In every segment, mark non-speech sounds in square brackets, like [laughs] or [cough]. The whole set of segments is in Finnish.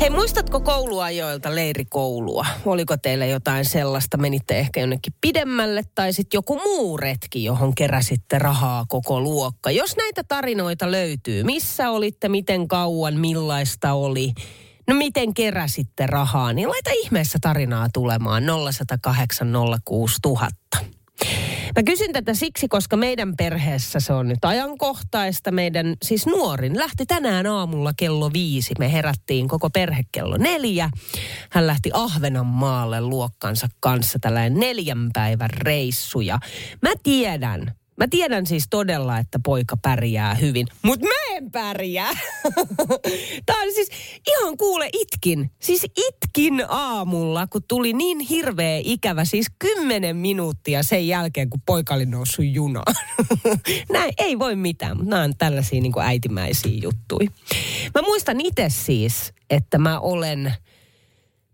Hei, muistatko kouluajoilta leirikoulua? Oliko teillä jotain sellaista? Menitte ehkä jonnekin pidemmälle tai sitten joku muu retki, johon keräsitte rahaa koko luokka. Jos näitä tarinoita löytyy, missä olitte, miten kauan, millaista oli, no miten keräsitte rahaa, niin laita ihmeessä tarinaa tulemaan 0108 06000. Mä kysyn tätä siksi, koska meidän perheessä se on nyt ajankohtaista. Meidän siis nuorin lähti tänään aamulla kello viisi. Me herättiin koko perhe kello neljä. Hän lähti Ahvenanmaalle luokkansa kanssa tällainen neljän päivän reissu. Ja mä tiedän, Mä tiedän siis todella, että poika pärjää hyvin, mutta mä en pärjää. [laughs] Tää on siis ihan kuule itkin. Siis itkin aamulla, kun tuli niin hirveä ikävä, siis kymmenen minuuttia sen jälkeen, kun poika oli noussut junaan. [laughs] Näin, ei voi mitään, mutta nämä on tällaisia niin äitimäisiä juttuja. Mä muistan itse siis, että mä olen...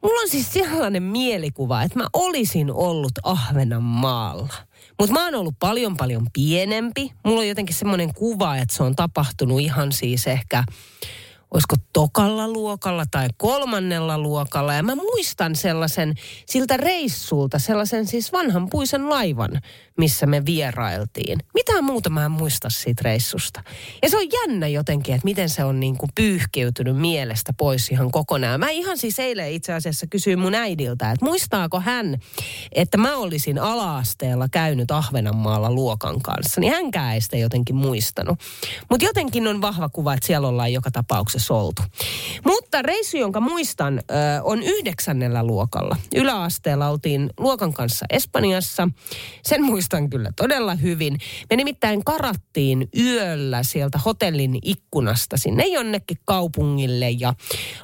Mulla on siis sellainen mielikuva, että mä olisin ollut Ahvenanmaalla – mutta mä oon ollut paljon paljon pienempi. Mulla on jotenkin semmoinen kuva, että se on tapahtunut ihan siis ehkä olisiko tokalla luokalla tai kolmannella luokalla. Ja mä muistan sellaisen siltä reissulta, sellaisen siis vanhan puisen laivan, missä me vierailtiin. Mitään muuta mä en muista siitä reissusta. Ja se on jännä jotenkin, että miten se on niin kuin pyyhkeytynyt mielestä pois ihan kokonaan. Mä ihan siis eilen itse asiassa kysyin mun äidiltä, että muistaako hän, että mä olisin alaasteella käynyt Ahvenanmaalla luokan kanssa. Niin hänkään ei sitä jotenkin muistanut. Mutta jotenkin on vahva kuva, että siellä ollaan joka tapauksessa oltu. Mutta reissu, jonka muistan, on yhdeksännellä luokalla. Yläasteella oltiin luokan kanssa Espanjassa. Sen muistan kyllä todella hyvin. Me nimittäin karattiin yöllä sieltä hotellin ikkunasta sinne jonnekin kaupungille ja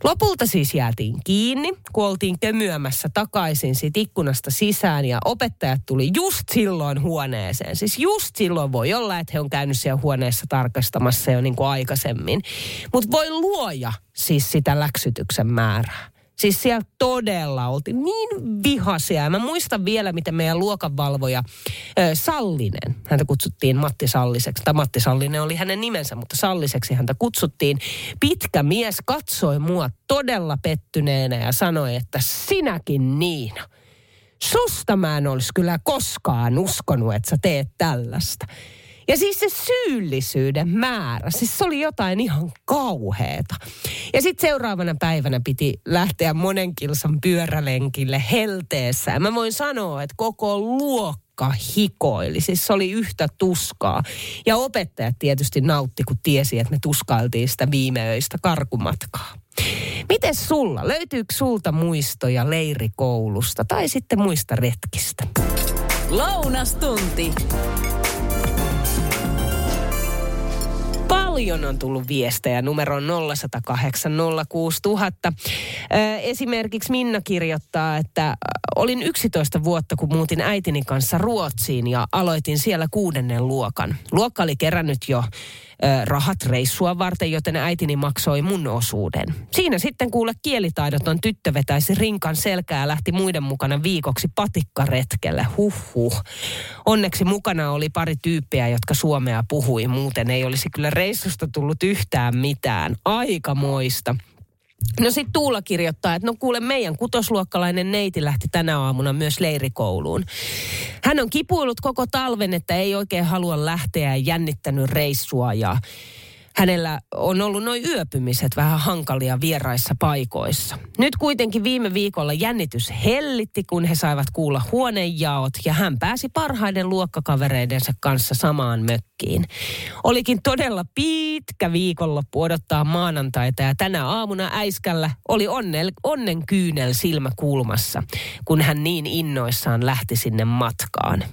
lopulta siis jäätiin kiinni, kun oltiin kömyämässä takaisin siitä ikkunasta sisään ja opettajat tuli just silloin huoneeseen. Siis just silloin voi olla, että he on käynyt siellä huoneessa tarkastamassa jo niin kuin aikaisemmin. Mutta voi luoja siis sitä läksytyksen määrää. Siis siellä todella oltiin niin vihaisia. Mä muistan vielä, miten meidän luokanvalvoja Sallinen, häntä kutsuttiin Matti Salliseksi, tai Matti Sallinen oli hänen nimensä, mutta Salliseksi häntä kutsuttiin. Pitkä mies katsoi mua todella pettyneenä ja sanoi, että sinäkin Niina. Susta mä en olisi kyllä koskaan uskonut, että sä teet tällaista. Ja siis se syyllisyyden määrä, siis se oli jotain ihan kauheeta. Ja sitten seuraavana päivänä piti lähteä monen kilsan pyörälenkille helteessä. Ja mä voin sanoa, että koko luokka hikoili. Siis se oli yhtä tuskaa. Ja opettajat tietysti nautti, kun tiesi, että me tuskailtiin sitä viimeöistä karkumatkaa. Miten sulla? Löytyykö sulta muistoja leirikoulusta tai sitten muista retkistä? Lounastunti. Paljon on tullut viestejä numero 0108 06000. Esimerkiksi Minna kirjoittaa, että olin 11 vuotta, kun muutin äitini kanssa Ruotsiin ja aloitin siellä kuudennen luokan. Luokka oli kerännyt jo rahat reissua varten, joten äitini maksoi mun osuuden. Siinä sitten kuule kielitaidoton tyttö vetäisi rinkan selkää ja lähti muiden mukana viikoksi patikkaretkelle. Huhhuh. Onneksi mukana oli pari tyyppiä, jotka suomea puhui. Muuten ei olisi kyllä reissusta tullut yhtään mitään. Aikamoista. No sitten Tuula kirjoittaa, että no kuule meidän kutosluokkalainen neiti lähti tänä aamuna myös leirikouluun. Hän on kipuillut koko talven, että ei oikein halua lähteä ja jännittänyt reissua ja hänellä on ollut noin yöpymiset vähän hankalia vieraissa paikoissa. Nyt kuitenkin viime viikolla jännitys hellitti, kun he saivat kuulla huonejaot ja hän pääsi parhaiden luokkakavereidensa kanssa samaan mökkiin. Olikin todella pitkä viikonloppu odottaa maanantaita ja tänä aamuna äiskällä oli onnel, onnen kyynel silmä kulmassa, kun hän niin innoissaan lähti sinne matkaan.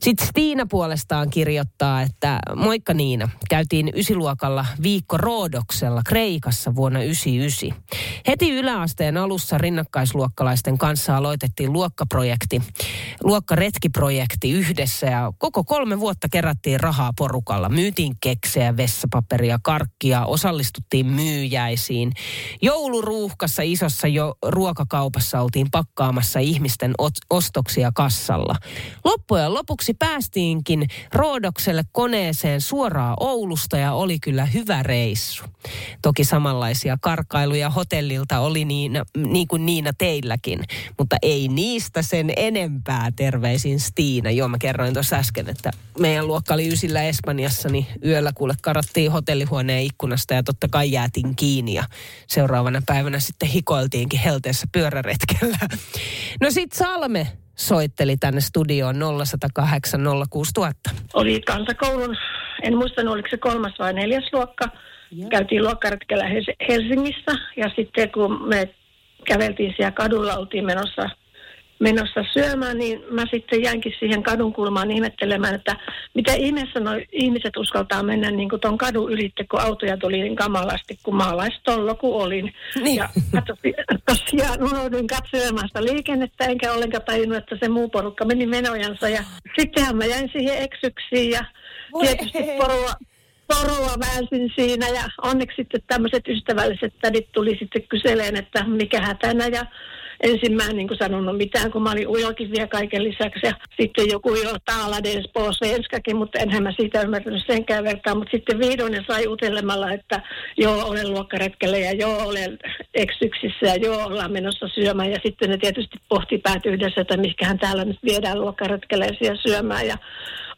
Sitten Stiina puolestaan kirjoittaa, että moikka Niina, käytiin ysiluokalla viikko Roodoksella Kreikassa vuonna 99. Heti yläasteen alussa rinnakkaisluokkalaisten kanssa aloitettiin luokkaprojekti, luokkaretkiprojekti yhdessä ja koko kolme vuotta kerättiin rahaa porukalla. Myytiin keksejä, vessapaperia, karkkia, osallistuttiin myyjäisiin. Jouluruuhkassa isossa jo ruokakaupassa oltiin pakkaamassa ihmisten ostoksia kassalla. Loppujen lopuksi päästiinkin Roodokselle koneeseen suoraan Oulusta ja oli kyllä hyvä reissu. Toki samanlaisia karkailuja hotellilta oli niin, niin kuin Niina teilläkin, mutta ei niistä sen enempää terveisin Stiina. Joo, mä kerroin tuossa äsken, että meidän luokka oli ysillä Espanjassa, niin yöllä kuule karattiin hotellihuoneen ikkunasta ja totta kai jäätiin kiinni ja seuraavana päivänä sitten hikoiltiinkin helteessä pyöräretkellä. No sit Salme soitteli tänne studioon 0108 06000. Oli kansakoulun, en muista oliko se kolmas vai neljäs luokka. Ja. Käytiin luokkaretkellä Helsingissä ja sitten kun me käveltiin siellä kadulla, oltiin menossa menossa syömään, niin mä sitten jäinkin siihen kadun kulmaan ihmettelemään, että mitä ihmeessä noi ihmiset uskaltaa mennä niin kuin ton kadun ylitte, kun autoja tuli niin kamalasti, kun maalaistollo kun olin. Niin. Ja tosiaan unohdin katselemaan sitä liikennettä, enkä ollenkaan tajunnut, että se muu porukka meni menojansa. Ja sittenhän mä jäin siihen eksyksiin ja Voi tietysti porua, porua väänsin siinä ja onneksi sitten tämmöiset ystävälliset tädit tuli sitten kyseleen, että mikä hätänä ja ensin mä en niin kuin sanonut mitään, kun mä olin ujokin vielä kaiken lisäksi. Ja sitten joku jo taalades på svenskakin, mutta enhän mä siitä ymmärtänyt senkään vertaa. Mutta sitten vihdoin sai utelemalla, että joo, olen luokkaretkellä ja joo, olen eksyksissä ja joo, ollaan menossa syömään. Ja sitten ne tietysti pohti päät yhdessä, että mihinkähän täällä nyt viedään luokkaretkellä ja syömään. Ja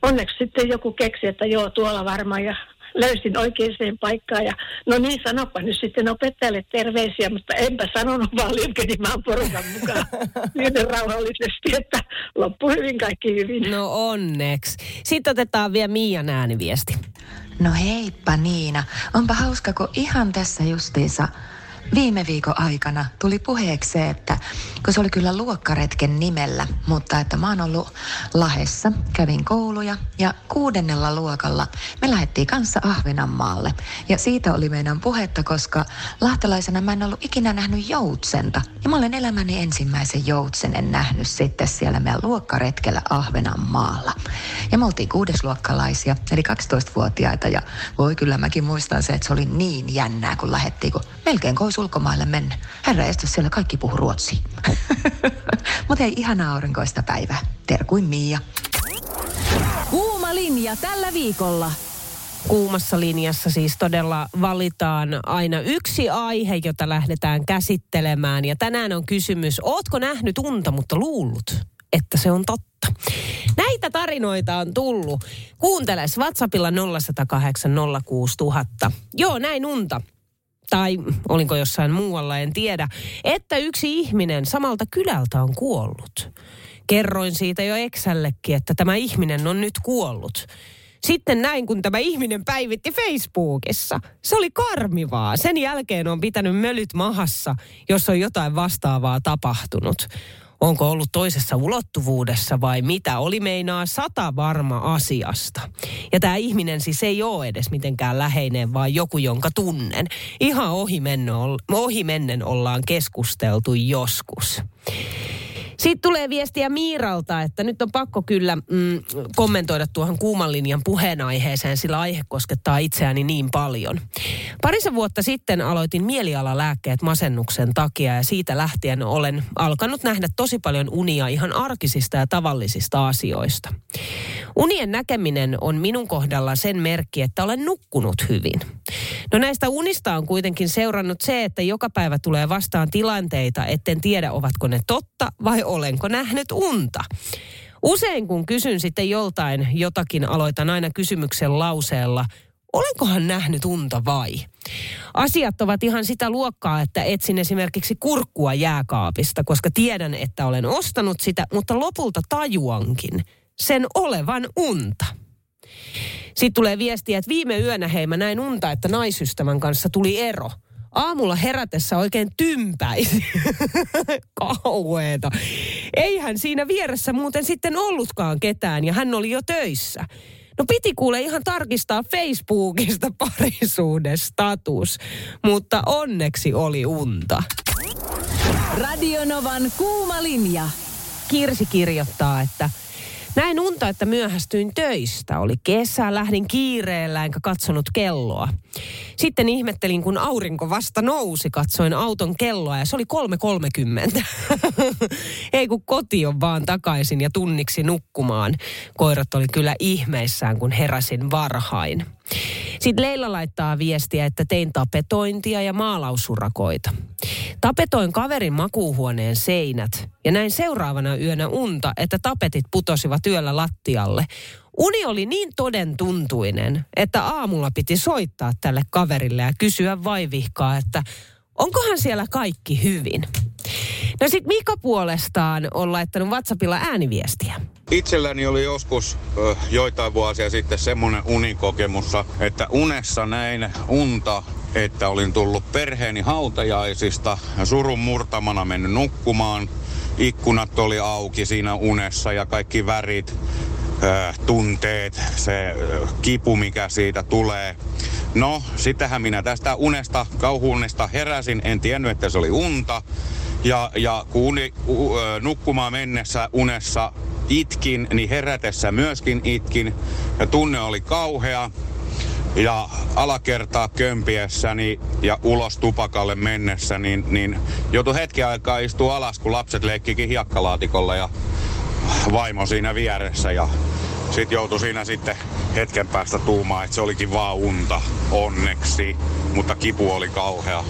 onneksi sitten joku keksi, että joo, tuolla varmaan ja löysin oikeaan paikkaan. Ja no niin, sanopa nyt sitten opettajalle terveisiä, mutta enpä sanonut vaan liukenimään porukan mukaan [laughs] yhden rauhallisesti, että loppu hyvin kaikki hyvin. No onneksi. Sitten otetaan vielä Miian ääniviesti. No heippa Niina. Onpa hauska, kun ihan tässä justiinsa viime viikon aikana tuli puheeksi että kun se oli kyllä luokkaretken nimellä, mutta että mä oon ollut Lahessa, kävin kouluja ja kuudennella luokalla me lähdettiin kanssa Ahvenanmaalle. Ja siitä oli meidän puhetta, koska lahtelaisena mä en ollut ikinä nähnyt joutsenta. Ja mä olen elämäni ensimmäisen joutsenen nähnyt sitten siellä meidän luokkaretkellä Ahvenanmaalla. Ja me oltiin kuudesluokkalaisia, eli 12-vuotiaita ja voi kyllä mäkin muistan se, että se oli niin jännää, kun lähettiin, kun melkein kois ulkomaille mennä. Herra estä siellä kaikki puhuu ruotsia. [laughs] Mutta ei ihanaa aurinkoista päivää. Terkuin Miia. Kuuma linja tällä viikolla. Kuumassa linjassa siis todella valitaan aina yksi aihe, jota lähdetään käsittelemään. Ja tänään on kysymys, ootko nähnyt unta, mutta luullut, että se on totta? Näitä tarinoita on tullut. Kuunteles WhatsAppilla 0108 06000. Joo, näin unta tai olinko jossain muualla, en tiedä, että yksi ihminen samalta kylältä on kuollut. Kerroin siitä jo Eksällekin, että tämä ihminen on nyt kuollut. Sitten näin, kun tämä ihminen päivitti Facebookissa. Se oli karmivaa. Sen jälkeen on pitänyt mölyt mahassa, jos on jotain vastaavaa tapahtunut onko ollut toisessa ulottuvuudessa vai mitä, oli meinaa sata varma asiasta. Ja tämä ihminen siis ei ole edes mitenkään läheinen, vaan joku, jonka tunnen. Ihan ohi mennen ollaan keskusteltu joskus. Sitten tulee viestiä Miiralta, että nyt on pakko kyllä mm, kommentoida tuohon kuuman linjan puheenaiheeseen, sillä aihe koskettaa itseäni niin paljon. Parisen vuotta sitten aloitin mielialalääkkeet masennuksen takia ja siitä lähtien olen alkanut nähdä tosi paljon unia ihan arkisista ja tavallisista asioista. Unien näkeminen on minun kohdalla sen merkki, että olen nukkunut hyvin. No näistä unista on kuitenkin seurannut se, että joka päivä tulee vastaan tilanteita, etten tiedä ovatko ne totta vai olenko nähnyt unta. Usein kun kysyn sitten joltain jotakin, aloitan aina kysymyksen lauseella, olenkohan nähnyt unta vai? Asiat ovat ihan sitä luokkaa, että etsin esimerkiksi kurkkua jääkaapista, koska tiedän, että olen ostanut sitä, mutta lopulta tajuankin sen olevan unta. Sitten tulee viestiä, että viime yönä hei mä näin unta, että naisystävän kanssa tuli ero. Aamulla herätessä oikein tympäisi. [laughs] Kauheeta. Eihän siinä vieressä muuten sitten ollutkaan ketään ja hän oli jo töissä. No piti kuule ihan tarkistaa Facebookista [laughs] parisuuden status, mutta onneksi oli unta. Radionovan kuuma linja. Kirsi kirjoittaa, että näin unta, että myöhästyin töistä. Oli kesä, lähdin kiireellä enkä katsonut kelloa. Sitten ihmettelin, kun aurinko vasta nousi, katsoin auton kelloa ja se oli 3.30. [laughs] Ei kun koti on vaan takaisin ja tunniksi nukkumaan. Koirat oli kyllä ihmeissään, kun heräsin varhain. Sitten Leila laittaa viestiä, että tein tapetointia ja maalausurakoita. Tapetoin kaverin makuuhuoneen seinät ja näin seuraavana yönä unta, että tapetit putosivat yöllä lattialle. Uni oli niin toden tuntuinen, että aamulla piti soittaa tälle kaverille ja kysyä vaivihkaa, että onkohan siellä kaikki hyvin. No sit Mika puolestaan on laittanut WhatsAppilla ääniviestiä. Itselläni oli joskus ö, joitain vuosia sitten semmoinen unikokemus, että unessa näin unta, että olin tullut perheeni hautajaisista ja surun murtamana mennyt nukkumaan. Ikkunat oli auki siinä unessa ja kaikki värit, ö, tunteet, se ö, kipu, mikä siitä tulee. No, sittenhän minä tästä unesta, kauhuunesta heräsin, en tiennyt, että se oli unta. Ja, ja kun uni, u, nukkumaan mennessä unessa itkin, niin herätessä myöskin itkin. Ja tunne oli kauhea. Ja alakertaa kömpiessäni ja ulos tupakalle mennessä, niin, niin joutui hetken aikaa istua alas, kun lapset leikkikin hiekkalaatikolla ja vaimo siinä vieressä. Ja sitten joutui siinä sitten hetken päästä tuumaan, että se olikin vaan unta, onneksi. Mutta kipu oli kauhea.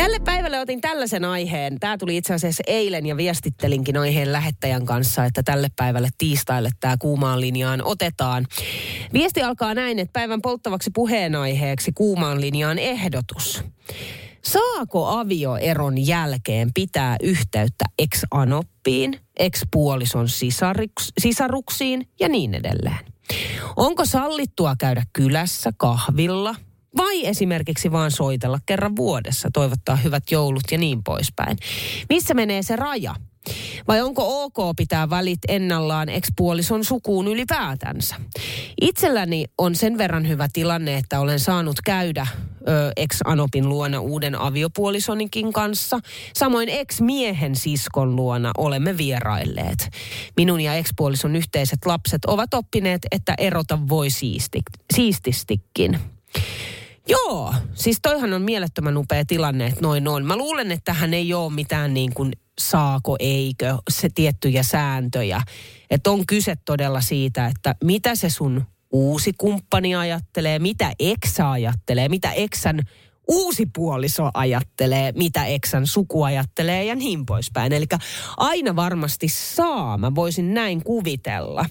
Tälle päivälle otin tällaisen aiheen. Tämä tuli itse asiassa eilen ja viestittelinkin aiheen lähettäjän kanssa, että tälle päivälle tiistaille tämä kuumaan linjaan otetaan. Viesti alkaa näin, että päivän polttavaksi puheenaiheeksi kuumaan linjaan ehdotus. Saako avioeron jälkeen pitää yhteyttä ex-anoppiin, ex-puolison sisaruks, sisaruksiin ja niin edelleen? Onko sallittua käydä kylässä kahvilla vai esimerkiksi vaan soitella kerran vuodessa, toivottaa hyvät joulut ja niin poispäin? Missä menee se raja? Vai onko ok pitää välit ennallaan ekspuolison sukuun ylipäätänsä? Itselläni on sen verran hyvä tilanne, että olen saanut käydä ex-anopin luona uuden aviopuolisonikin kanssa. Samoin ex-miehen siskon luona olemme vierailleet. Minun ja ex-puolison yhteiset lapset ovat oppineet, että erota voi siisti, siististikin. Joo, siis toihan on mielettömän upea tilanne, että noin on. Mä luulen, että hän ei ole mitään niin kuin saako, eikö, se tiettyjä sääntöjä. Että on kyse todella siitä, että mitä se sun uusi kumppani ajattelee, mitä eksä ajattelee, mitä eksän uusi puoliso ajattelee, mitä eksän suku ajattelee ja niin poispäin. Eli aina varmasti saa, mä voisin näin kuvitella.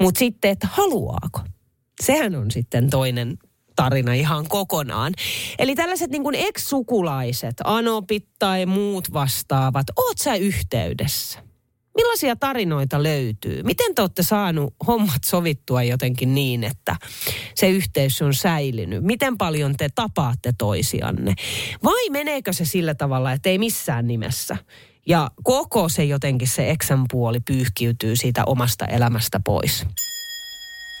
Mutta sitten, että haluaako? Sehän on sitten toinen tarina ihan kokonaan. Eli tällaiset niin kuin ex-sukulaiset, anopit tai muut vastaavat, oot sä yhteydessä? Millaisia tarinoita löytyy? Miten te olette saanut hommat sovittua jotenkin niin, että se yhteys on säilynyt? Miten paljon te tapaatte toisianne? Vai meneekö se sillä tavalla, että ei missään nimessä? Ja koko se jotenkin se eksän puoli pyyhkiytyy siitä omasta elämästä pois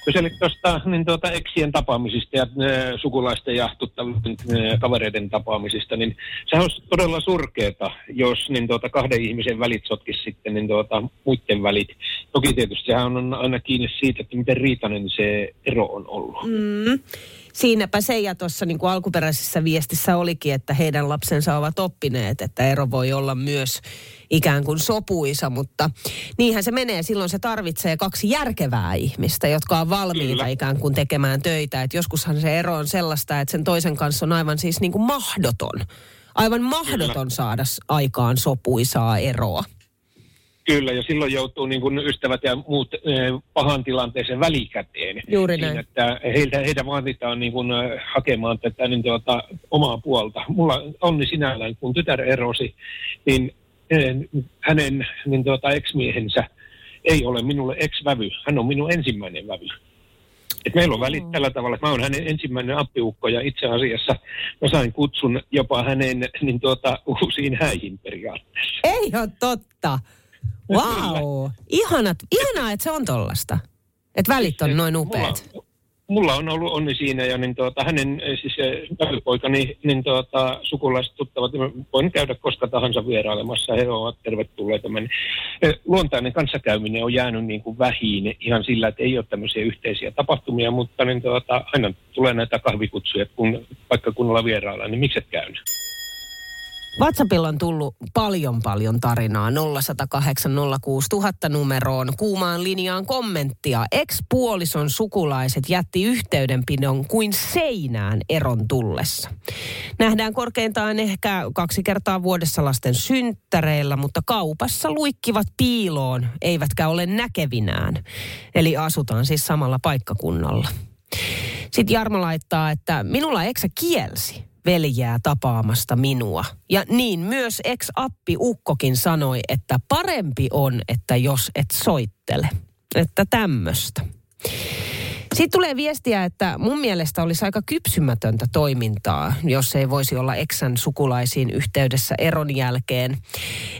kyselit tuosta niin tuota, eksien tapaamisista ja e, sukulaisten ja tuttavien e, kavereiden tapaamisista, niin sehän olisi todella surkeeta, jos niin tuota, kahden ihmisen välit sotkisi sitten niin tuota, muiden välit. Toki tietysti sehän on aina kiinni siitä, että miten riitainen se ero on ollut. Mm. Siinäpä se ja tuossa niin kuin alkuperäisessä viestissä olikin, että heidän lapsensa ovat oppineet, että ero voi olla myös ikään kuin sopuisa, mutta niinhän se menee. Silloin se tarvitsee kaksi järkevää ihmistä, jotka on valmiita Kyllä. ikään kuin tekemään töitä. Et joskushan se ero on sellaista, että sen toisen kanssa on aivan siis niin kuin mahdoton. Aivan mahdoton Kyllä. saada aikaan sopuisaa eroa. Kyllä, ja silloin joutuu niin kuin ystävät ja muut eh, pahan tilanteeseen välikäteen. Juuri näin. Siinä, että heiltä, heitä vaaditaan niin kuin, eh, hakemaan tätä niin tuota, omaa puolta. Mulla onni sinällään, kun tytär erosi, niin eh, hänen niin tuota, ex-miehensä ei ole minulle ex-vävy. Hän on minun ensimmäinen vävy. Et meillä on välit tällä tavalla, että mä oon hänen ensimmäinen appiukko ja itse asiassa mä sain kutsun jopa hänen niin tuota, uusiin häihin periaatteessa. Ei ole totta. Wow. Ihanat, ihanaa, että se on tollasta. Että välit on noin upeat. Mulla, mulla on ollut onni siinä ja niin tuota, hänen eh, siis eh, poikani niin tuota, sukulaiset tuttavat, niin voin käydä koska tahansa vierailemassa, he ovat tervetulleita. Mä- eh, Luontainen kanssakäyminen on jäänyt niin kuin vähiin ihan sillä, että ei ole tämmöisiä yhteisiä tapahtumia, mutta niin tuota, aina tulee näitä kahvikutsuja, kun paikkakunnalla vieraillaan, niin miksi et käynyt? WhatsAppilla on tullut paljon paljon tarinaa 0108 06000 numeroon kuumaan linjaan kommenttia. Ex-puolison sukulaiset jätti yhteydenpidon kuin seinään eron tullessa. Nähdään korkeintaan ehkä kaksi kertaa vuodessa lasten synttäreillä, mutta kaupassa luikkivat piiloon, eivätkä ole näkevinään. Eli asutaan siis samalla paikkakunnalla. Sitten Jarmo laittaa, että minulla eksä kielsi veljää tapaamasta minua. Ja niin myös ex-appi Ukkokin sanoi, että parempi on, että jos et soittele. Että tämmöistä. Sitten tulee viestiä, että mun mielestä olisi aika kypsymätöntä toimintaa, jos ei voisi olla eksän sukulaisiin yhteydessä eron jälkeen.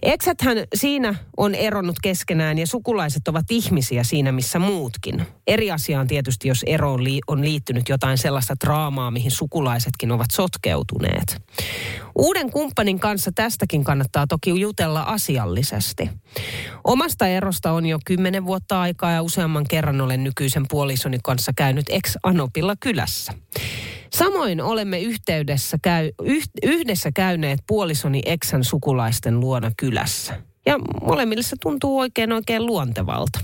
Eksäthän siinä on eronnut keskenään ja sukulaiset ovat ihmisiä siinä missä muutkin. Eri asia on tietysti, jos eroon on liittynyt jotain sellaista draamaa, mihin sukulaisetkin ovat sotkeutuneet. Uuden kumppanin kanssa tästäkin kannattaa toki jutella asiallisesti. Omasta erosta on jo kymmenen vuotta aikaa ja useamman kerran olen nykyisen puolisoni kanssa käynyt ex-Anopilla kylässä. Samoin olemme yhteydessä käy, yh, yhdessä käyneet puolisoni eksän sukulaisten luona kylässä. Ja molemmille se tuntuu oikein oikein luontevalta.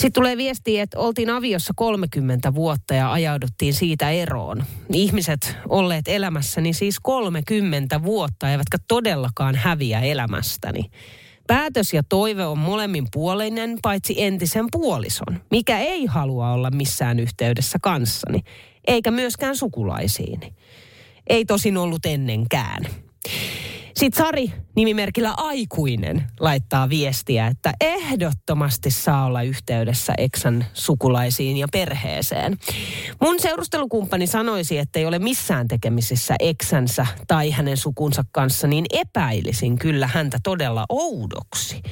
Sitten tulee viesti, että oltiin aviossa 30 vuotta ja ajauduttiin siitä eroon. Ihmiset olleet elämässäni siis 30 vuotta, eivätkä todellakaan häviä elämästäni. Päätös ja toive on molemmin puolinen, paitsi entisen puolison, mikä ei halua olla missään yhteydessä kanssani, eikä myöskään sukulaisiini. Ei tosin ollut ennenkään. Sitten Sari nimimerkillä Aikuinen laittaa viestiä, että ehdottomasti saa olla yhteydessä Eksan sukulaisiin ja perheeseen. Mun seurustelukumppani sanoisi, että ei ole missään tekemisissä Eksänsä tai hänen sukunsa kanssa, niin epäilisin kyllä häntä todella oudoksi.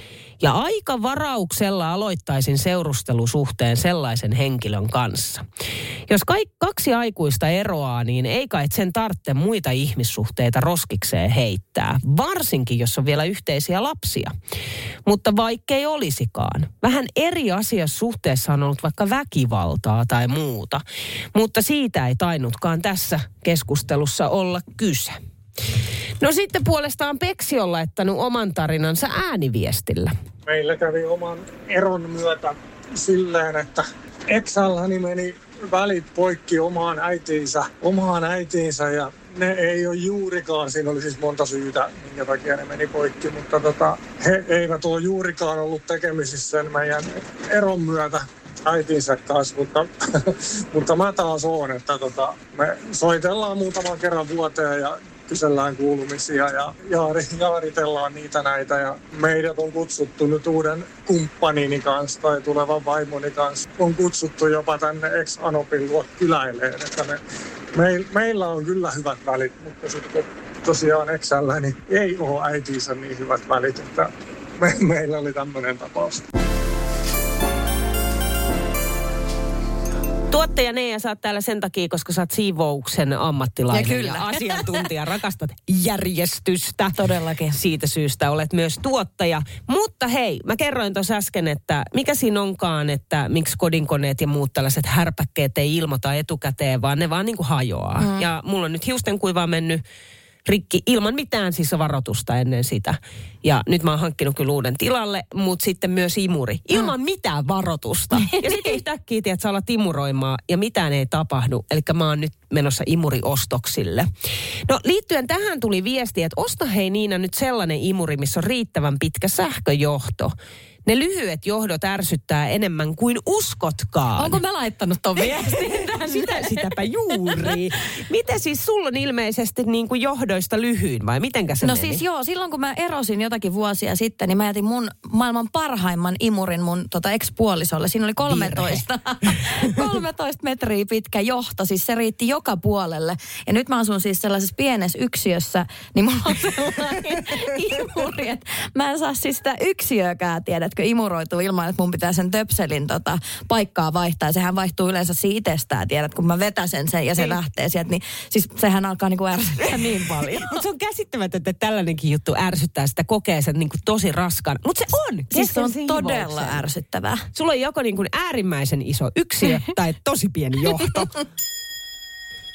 Ja aika varauksella aloittaisin seurustelusuhteen sellaisen henkilön kanssa. Jos kaik, kaksi aikuista eroaa, niin ei kai sen tarvitse muita ihmissuhteita roskikseen heittää. Varsinkin, jos on vielä yhteisiä lapsia. Mutta vaikkei olisikaan. Vähän eri asia suhteessa on ollut vaikka väkivaltaa tai muuta. Mutta siitä ei tainnutkaan tässä keskustelussa olla kyse. No sitten puolestaan Peksi on laittanut oman tarinansa ääniviestillä. meillä kävi oman eron myötä silleen, että Exalhani meni välit poikki omaan äitiinsä, omaan äitiinsä ja ne ei ole juurikaan, siinä oli siis monta syytä, minkä takia ne meni poikki, mutta tota, he eivät ole juurikaan ollut tekemisissä sen meidän eron myötä äitinsä kanssa, mutta, [laughs] mutta mä taas oon, että tota, me soitellaan muutaman kerran vuoteen ja kysellään kuulumisia ja jaari, jaaritellaan niitä näitä ja meidät on kutsuttu nyt uuden kumppanini kanssa tai tulevan vaimoni kanssa on kutsuttu jopa tänne ex-Anopin luo kyläileen, että me, meil, meillä on kyllä hyvät välit, mutta sitten tosiaan Exällä niin ei ole äitinsä niin hyvät välit, että me, meillä oli tämmöinen tapaus. Tuottaja Neija, sä oot täällä sen takia, koska sä oot siivouksen ammattilainen Ja kyllä. ja asiantuntija. Rakastat järjestystä. Todellakin. Siitä syystä olet myös tuottaja. Mutta hei, mä kerroin tuossa äsken, että mikä siinä onkaan, että miksi kodinkoneet ja muut tällaiset härpäkkeet ei ilmoita etukäteen, vaan ne vaan niin kuin hajoaa. Mm. Ja mulla on nyt hiusten kuivaa mennyt rikki ilman mitään siis varoitusta ennen sitä. Ja nyt mä oon hankkinut kyllä uuden tilalle, mutta sitten myös imuri. Ilman mitään varoitusta. [laughs] Ja sitten yhtäkkiä, tiedät, sä alat imuroimaan ja mitään ei tapahdu. Eli mä oon nyt menossa imuriostoksille. No liittyen tähän tuli viesti, että osta hei Niina nyt sellainen imuri, missä on riittävän pitkä sähköjohto. Ne lyhyet johdot ärsyttää enemmän kuin uskotkaan. Onko mä laittanut ton viestin [laughs] tänne? Sitä, sitäpä juuri. Miten siis sulla on ilmeisesti niin kuin johdoista lyhyin vai mitenkä se No meni? siis joo, silloin kun mä erosin jotakin vuosia sitten, niin mä jätin mun maailman parhaimman imurin mun tota ex-puolisolle. Siinä oli 13, 13 [laughs] metriä pitkä johto, siis se riitti joka puolelle. Ja nyt mä asun siis sellaisessa pienessä yksiössä, niin mulla on sellainen [laughs] imuri, että mä en saa siis sitä yksiökään, tiedätkö, imuroitua ilman, että mun pitää sen töpselin tota, paikkaa vaihtaa. Sehän vaihtuu yleensä siitä itsestään, tiedät, kun mä vetäsen sen ja se Niin. lähtee sieltä, niin siis sehän alkaa niinku ärsyttää [laughs] niin paljon. Mutta se on käsittämätöntä, että tällainenkin juttu ärsyttää sitä, kokee sen niin kuin tosi raskaan. Mutta se on. Siis se on siivouksen. todella ärsyttävää. Sulla on joko niin kuin äärimmäisen iso yksiö [laughs] tai tosi pieni johto. [laughs]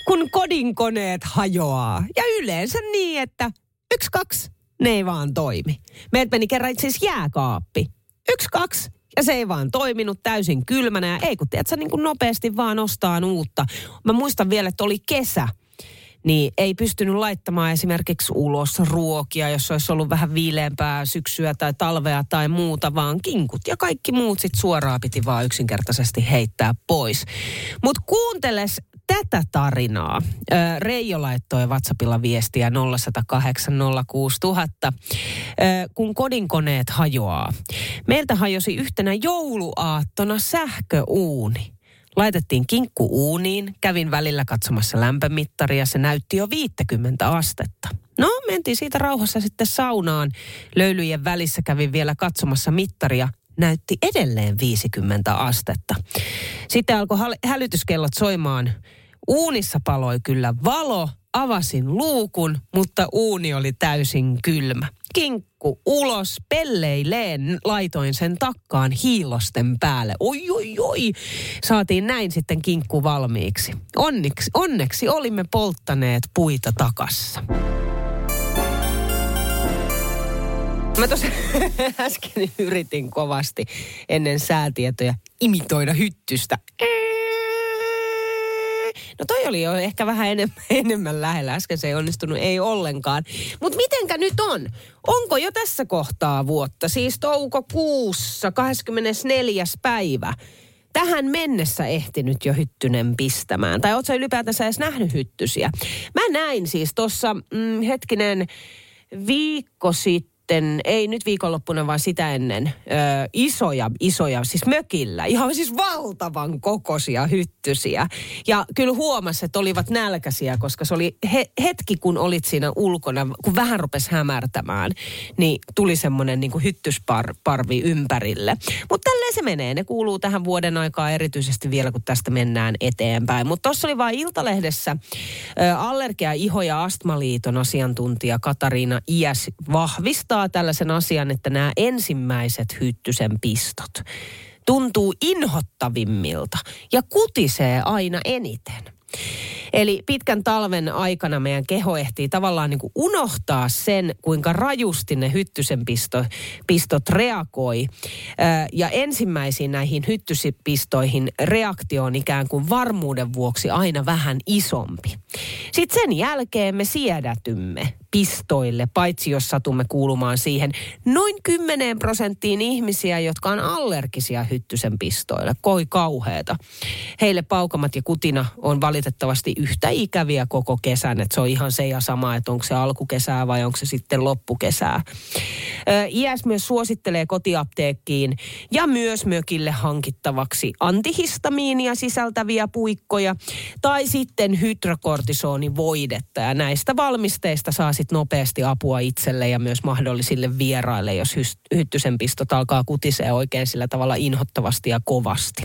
Kun kodinkoneet hajoaa. Ja yleensä niin, että yksi, kaksi, ne ei vaan toimi. Meiltä meni kerran itse asiassa jääkaappi. Yksi, kaksi, ja se ei vaan toiminut täysin kylmänä. Ja ei kun tiedät, sä niin kuin nopeasti vaan ostaa uutta. Mä muistan vielä, että oli kesä niin ei pystynyt laittamaan esimerkiksi ulos ruokia, jos olisi ollut vähän viileämpää syksyä tai talvea tai muuta, vaan kinkut ja kaikki muut sit suoraan piti vaan yksinkertaisesti heittää pois. Mutta kuunteles tätä tarinaa. Reijo laittoi WhatsAppilla viestiä 0108 06000, ö, kun kodinkoneet hajoaa. Meiltä hajosi yhtenä jouluaattona sähköuuni. Laitettiin kinkku uuniin, kävin välillä katsomassa lämpömittaria, se näytti jo 50 astetta. No, mentiin siitä rauhassa sitten saunaan. Löylyjen välissä kävin vielä katsomassa mittaria, näytti edelleen 50 astetta. Sitten alkoi hälytyskellot soimaan. Uunissa paloi kyllä valo, avasin luukun, mutta uuni oli täysin kylmä. Kinkku ulos, pelleileen laitoin sen takkaan hiilosten päälle. Oi, oi, oi. Saatiin näin sitten kinkku valmiiksi. Onneksi, onneksi olimme polttaneet puita takassa. Mä tuossa [laughs] äsken yritin kovasti ennen säätietoja imitoida hyttystä. No toi oli jo ehkä vähän enemmän, [laughs] enemmän lähellä. Äsken se ei onnistunut, ei ollenkaan. Mutta mitenkä nyt on? Onko jo tässä kohtaa vuotta, siis toukokuussa 24. päivä, tähän mennessä ehtinyt jo hyttynen pistämään? Tai ootko sä ylipäätänsä edes nähnyt hyttysiä? Mä näin siis tuossa, mm, hetkinen, viikko sitten, ei nyt viikonloppuna, vaan sitä ennen, ö, isoja, isoja, siis mökillä, ihan siis valtavan kokoisia hyttysiä. Ja kyllä huomasi, että olivat nälkäisiä, koska se oli he, hetki, kun olit siinä ulkona, kun vähän rupesi hämärtämään, niin tuli semmoinen niin kuin hyttysparvi ympärille. Mutta tälleen se menee, ne kuuluu tähän vuoden aikaa erityisesti vielä, kun tästä mennään eteenpäin. Mutta tuossa oli vain Iltalehdessä ö, Allergia, Iho ja Astmaliiton asiantuntija Katariina Iäs vahvistaa tällaisen asian, että nämä ensimmäiset hyttysen pistot tuntuu inhottavimmilta ja kutisee aina eniten. Eli pitkän talven aikana meidän keho ehtii tavallaan niin kuin unohtaa sen, kuinka rajusti ne hyttysen pisto, pistot reagoi. Ja ensimmäisiin näihin hyttysipistoihin reaktio on ikään kuin varmuuden vuoksi aina vähän isompi. Sitten sen jälkeen me siedätymme pistoille, paitsi jos satumme kuulumaan siihen noin 10 prosenttiin ihmisiä, jotka on allergisia hyttysen pistoille. Koi kauheeta. Heille paukamat ja kutina on valitettavasti yhtä ikäviä koko kesän, että se on ihan se ja sama, että onko se alkukesää vai onko se sitten loppukesää. Ö, IS myös suosittelee kotiapteekkiin ja myös mökille hankittavaksi antihistamiinia sisältäviä puikkoja tai sitten hydrokortisonivoidetta ja näistä valmisteista saa sitten nopeasti apua itselle ja myös mahdollisille vieraille, jos hyttysen pistot alkaa kutisee oikein sillä tavalla inhottavasti ja kovasti.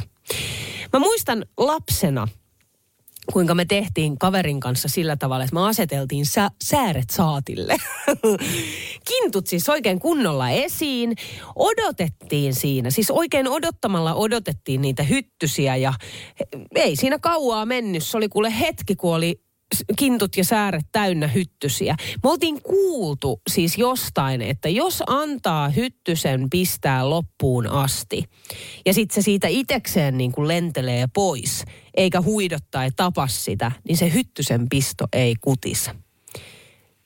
Mä muistan lapsena, kuinka me tehtiin kaverin kanssa sillä tavalla, että me aseteltiin sä, sääret saatille. [laughs] Kintut siis oikein kunnolla esiin. Odotettiin siinä, siis oikein odottamalla odotettiin niitä hyttysiä ja ei siinä kauaa mennyt. Se oli kuule hetki, kun oli kintut ja sääret täynnä hyttysiä. Me oltiin kuultu siis jostain, että jos antaa hyttysen pistää loppuun asti ja sitten se siitä itekseen niin kuin lentelee pois, eikä huidot tai tapa sitä, niin se hyttysen pisto ei kutisa.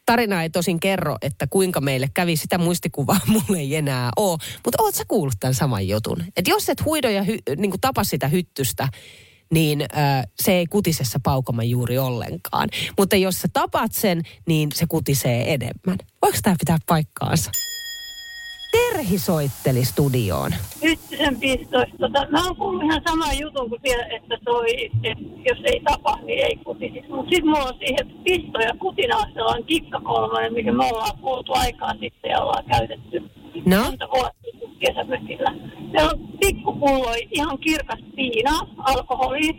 Tarina ei tosin kerro, että kuinka meille kävi, sitä muistikuvaa [laughs] mulle ei enää ole. Mutta oot sä kuullut tämän saman jutun? Että jos et huido ja hy, niin tapa sitä hyttystä, niin äh, se ei kutisessa paukama juuri ollenkaan. Mutta jos sä tapat sen, niin se kutisee enemmän. Voiko tämä pitää paikkaansa? Terhi soitteli studioon. Hyttysen pistoista. Tota, mä oon kuullut ihan saman jutun kuin siellä, että toi, että jos ei tapa, niin ei kutisi. Mutta sitten mulla on siihen pisto ja kutinaa sellainen kikkakolmonen, mikä me ollaan kuultu aikaa sitten ja ollaan käytetty No? kesämökillä. Se on pikkupullo, ihan kirkas viina, alkoholi.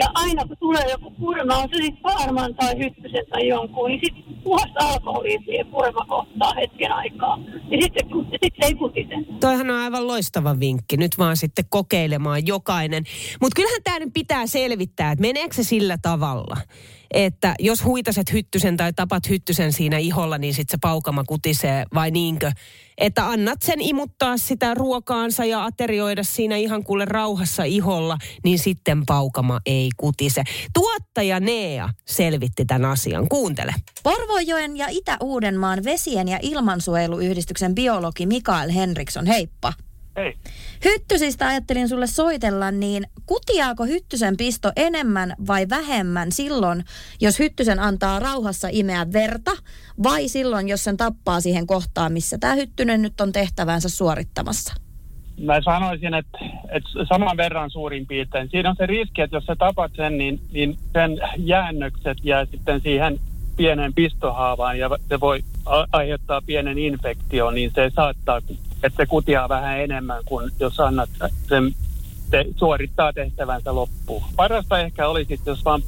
Ja aina kun tulee joku purma, on se sitten Paarman tai Hyttysen tai jonkun, niin sitten puhasta alkoholia siihen purma kohtaa hetken aikaa. Ja sitten sit se ei kutise. Toihan on aivan loistava vinkki. Nyt vaan sitten kokeilemaan jokainen. Mutta kyllähän tämä nyt pitää selvittää, että meneekö se sillä tavalla, että jos huitaset hyttysen tai tapat hyttysen siinä iholla, niin sitten se paukama kutisee vai niinkö? Että annat sen imuttaa sitä ruokaansa ja aterioida siinä ihan kuule rauhassa iholla, niin sitten paukama ei kutise. Tuottaja Nea selvitti tämän asian. Kuuntele. Porvojoen ja Itä-Uudenmaan vesien ja ilmansuojeluyhdistyksen biologi Mikael Henriksson, heippa. Hei. Hyttysistä ajattelin sulle soitella, niin kutiaako hyttysen pisto enemmän vai vähemmän silloin, jos hyttysen antaa rauhassa imeä verta, vai silloin, jos sen tappaa siihen kohtaan, missä tämä hyttynen nyt on tehtävänsä suorittamassa? Mä sanoisin, että, että saman verran suurin piirtein. Siinä on se riski, että jos sä tapat sen, niin, niin sen jäännökset jää sitten siihen pienen pistohaavaan ja se voi aiheuttaa pienen infektion, niin se saattaa, että se kutiaa vähän enemmän kuin jos annat sen te, suorittaa tehtävänsä loppuun. Parasta ehkä olisi, jos vaan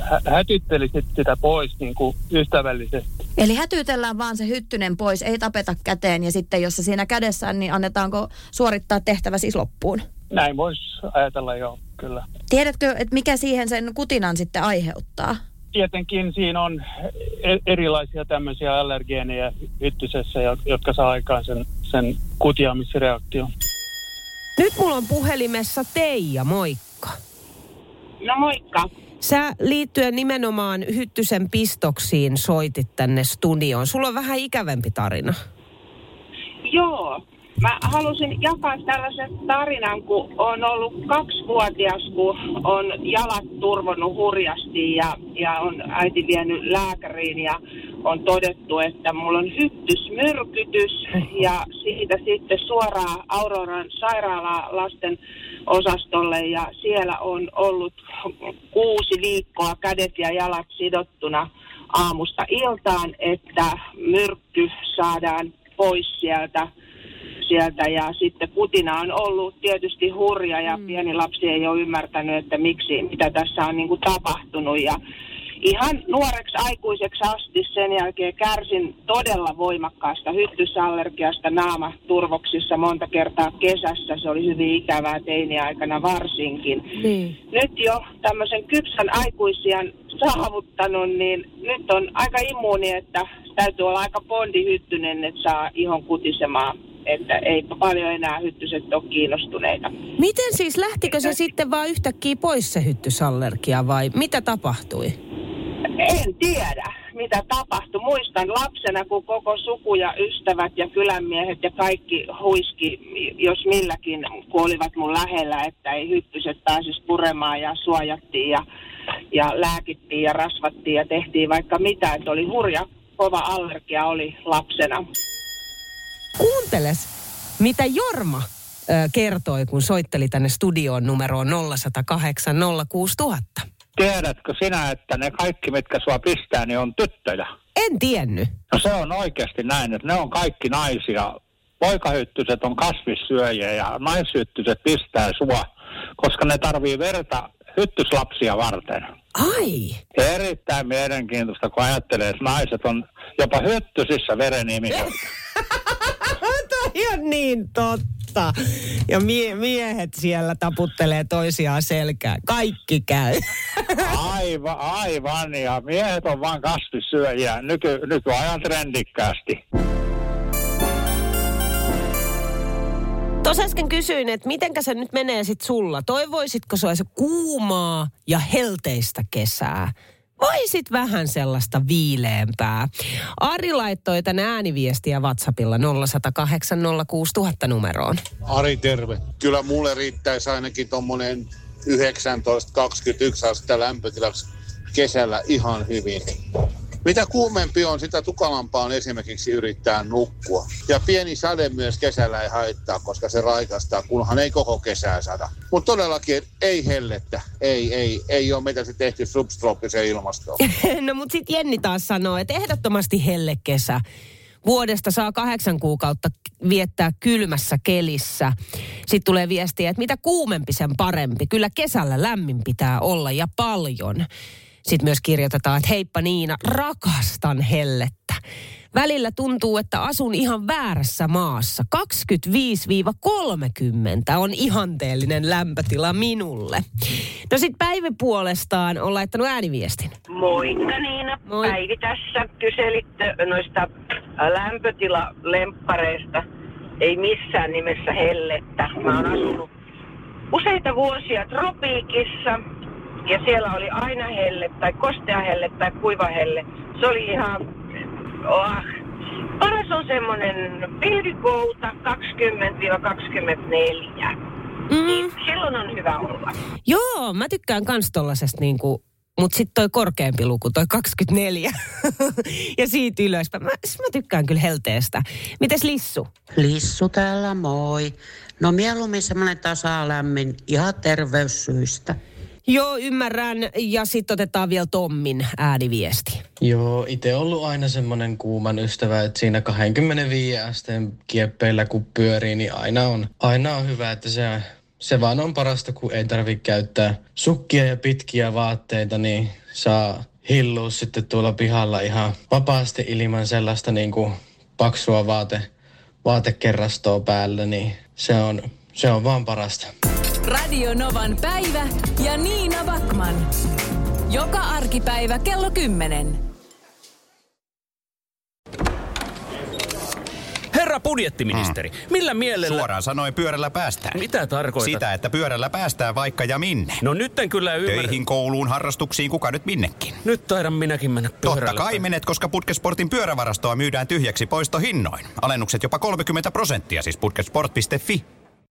hä- hätyttelisit sitä pois niin kuin ystävällisesti. Eli hätyytellään vaan se hyttynen pois, ei tapeta käteen ja sitten jos se siinä kädessä on, niin annetaanko suorittaa tehtävä siis loppuun? Näin voisi ajatella jo, kyllä. Tiedätkö, että mikä siihen sen kutinan sitten aiheuttaa? tietenkin siinä on e- erilaisia tämmöisiä allergeenejä hyttysessä, jo- jotka saa aikaan sen, sen kutiamisreaktion. Nyt mulla on puhelimessa Teija, moikka. No moikka. Sä liittyen nimenomaan Hyttysen pistoksiin soitit tänne studioon. Sulla on vähän ikävempi tarina. Joo. Mä halusin jakaa tällaisen tarinan, kun on ollut kaksivuotias, kun on jalat turvonnut hurjasti ja, ja on äiti vienyt lääkäriin ja on todettu, että mulla on hyttysmyrkytys ja siitä sitten suoraan Auroran sairaala lasten osastolle ja siellä on ollut kuusi viikkoa kädet ja jalat sidottuna aamusta iltaan, että myrkky saadaan pois sieltä sieltä. Ja sitten kutina on ollut tietysti hurja ja mm. pieni lapsi ei ole ymmärtänyt, että miksi, mitä tässä on niin kuin tapahtunut. Ja ihan nuoreksi aikuiseksi asti sen jälkeen kärsin todella voimakkaasta hyttysallergiasta naamaturvoksissa monta kertaa kesässä. Se oli hyvin ikävää teiniaikana varsinkin. Niin. Nyt jo tämmöisen kypsän aikuisian saavuttanut, niin nyt on aika immuuni, että täytyy olla aika bondihyttynen, että saa ihon kutisemaan että ei paljon enää hyttyset ole kiinnostuneita. Miten siis, lähtikö se sitten vaan yhtäkkiä pois se hyttysallergia vai mitä tapahtui? En tiedä, mitä tapahtui. Muistan lapsena, kun koko suku ja ystävät ja kylänmiehet ja kaikki huiski, jos milläkin, kun olivat mun lähellä, että ei hyttyset pääsisi puremaan ja suojattiin ja, ja lääkittiin ja rasvattiin ja tehtiin vaikka mitä. Että oli hurja, kova allergia oli lapsena. Kuunteles, mitä Jorma kertoi, kun soitteli tänne studioon numeroon 0108 06000. Tiedätkö sinä, että ne kaikki, mitkä sua pistää, niin on tyttöjä? En tiennyt. No se on oikeasti näin, että ne on kaikki naisia. Poikahyttyset on kasvissyöjiä ja naishyttyset pistää sua, koska ne tarvii verta hyttyslapsia varten. Ai! Erittäin mielenkiintoista, kun ajattelee, että naiset on jopa hyttysissä verenimiä. [laughs] On niin totta. Ja mie- miehet siellä taputtelee toisiaan selkään. Kaikki käy. Aivan, aivan. Ja miehet on vain kasvissyöjiä nyky, nykyajan trendikkäästi. Tuossa äsken kysyin, että mitenkä se nyt menee sit sulla. Toivoisitko se olisi kuumaa ja helteistä kesää? Voisit vähän sellaista viileämpää. Ari laittoi tämän ääniviestiä WhatsAppilla 0108 06000 numeroon. Ari, terve. Kyllä mulle riittäisi ainakin tuommoinen 19-21 astetta lämpötilaksi kesällä ihan hyvin. Mitä kuumempi on, sitä tukalampaa on esimerkiksi yrittää nukkua. Ja pieni sade myös kesällä ei haittaa, koska se raikastaa, kunhan ei koko kesää sada. Mutta todellakin ei hellettä, ei, ei, ei ole meitä se tehty substrooppiseen ilmastoon. [laughs] no mut sit Jenni taas sanoo, että ehdottomasti hellekesä. Vuodesta saa kahdeksan kuukautta viettää kylmässä kelissä. Sitten tulee viestiä, että mitä kuumempi sen parempi. Kyllä kesällä lämmin pitää olla ja paljon. Sitten myös kirjoitetaan, että heippa Niina, rakastan hellettä. Välillä tuntuu, että asun ihan väärässä maassa. 25-30 on ihanteellinen lämpötila minulle. No sit Päivi puolestaan on laittanut ääniviestin. Moikka Niina, Moi. Päivi tässä. Kyselitte noista lämpötilalemppareista. Ei missään nimessä hellettä. Mä oon asunut useita vuosia tropiikissa ja siellä oli aina helle tai kostea helle tai kuiva helle. Se oli ihan, oh. Paras on semmonen pilvikouta 20-24. Mm. Niin silloin on hyvä olla. Joo, mä tykkään kans tollasesta niinku, mut sit toi korkeampi luku, toi 24. [laughs] ja siitä ylöspäin. Mä, siis mä tykkään kyllä helteestä. Mites Lissu? Lissu täällä, moi. No mieluummin semmoinen tasalämmin ihan terveyssyistä. Joo, ymmärrän. Ja sitten otetaan vielä Tommin ääniviesti. Joo, itse ollut aina semmoinen kuuman ystävä, että siinä 25 asteen kieppeillä kun pyörii, niin aina on, aina on hyvä, että se, se vaan on parasta, kun ei tarvitse käyttää sukkia ja pitkiä vaatteita, niin saa hillua sitten tuolla pihalla ihan vapaasti ilman sellaista niin kuin paksua vaate, vaatekerrastoa päällä, niin se on, se on vaan parasta. Radio Novan päivä ja Niina Backman. Joka arkipäivä kello 10. Herra budjettiministeri, millä mielellä... Suoraan sanoen pyörällä päästään. Mitä tarkoitat? Sitä, että pyörällä päästään vaikka ja minne. No nyt en kyllä ymmärrä. Töihin, kouluun, harrastuksiin, kuka nyt minnekin. Nyt taidan minäkin mennä pyörällä. Totta kai menet, koska Putkesportin pyörävarastoa myydään tyhjäksi poistohinnoin. Alennukset jopa 30 prosenttia, siis putkesport.fi.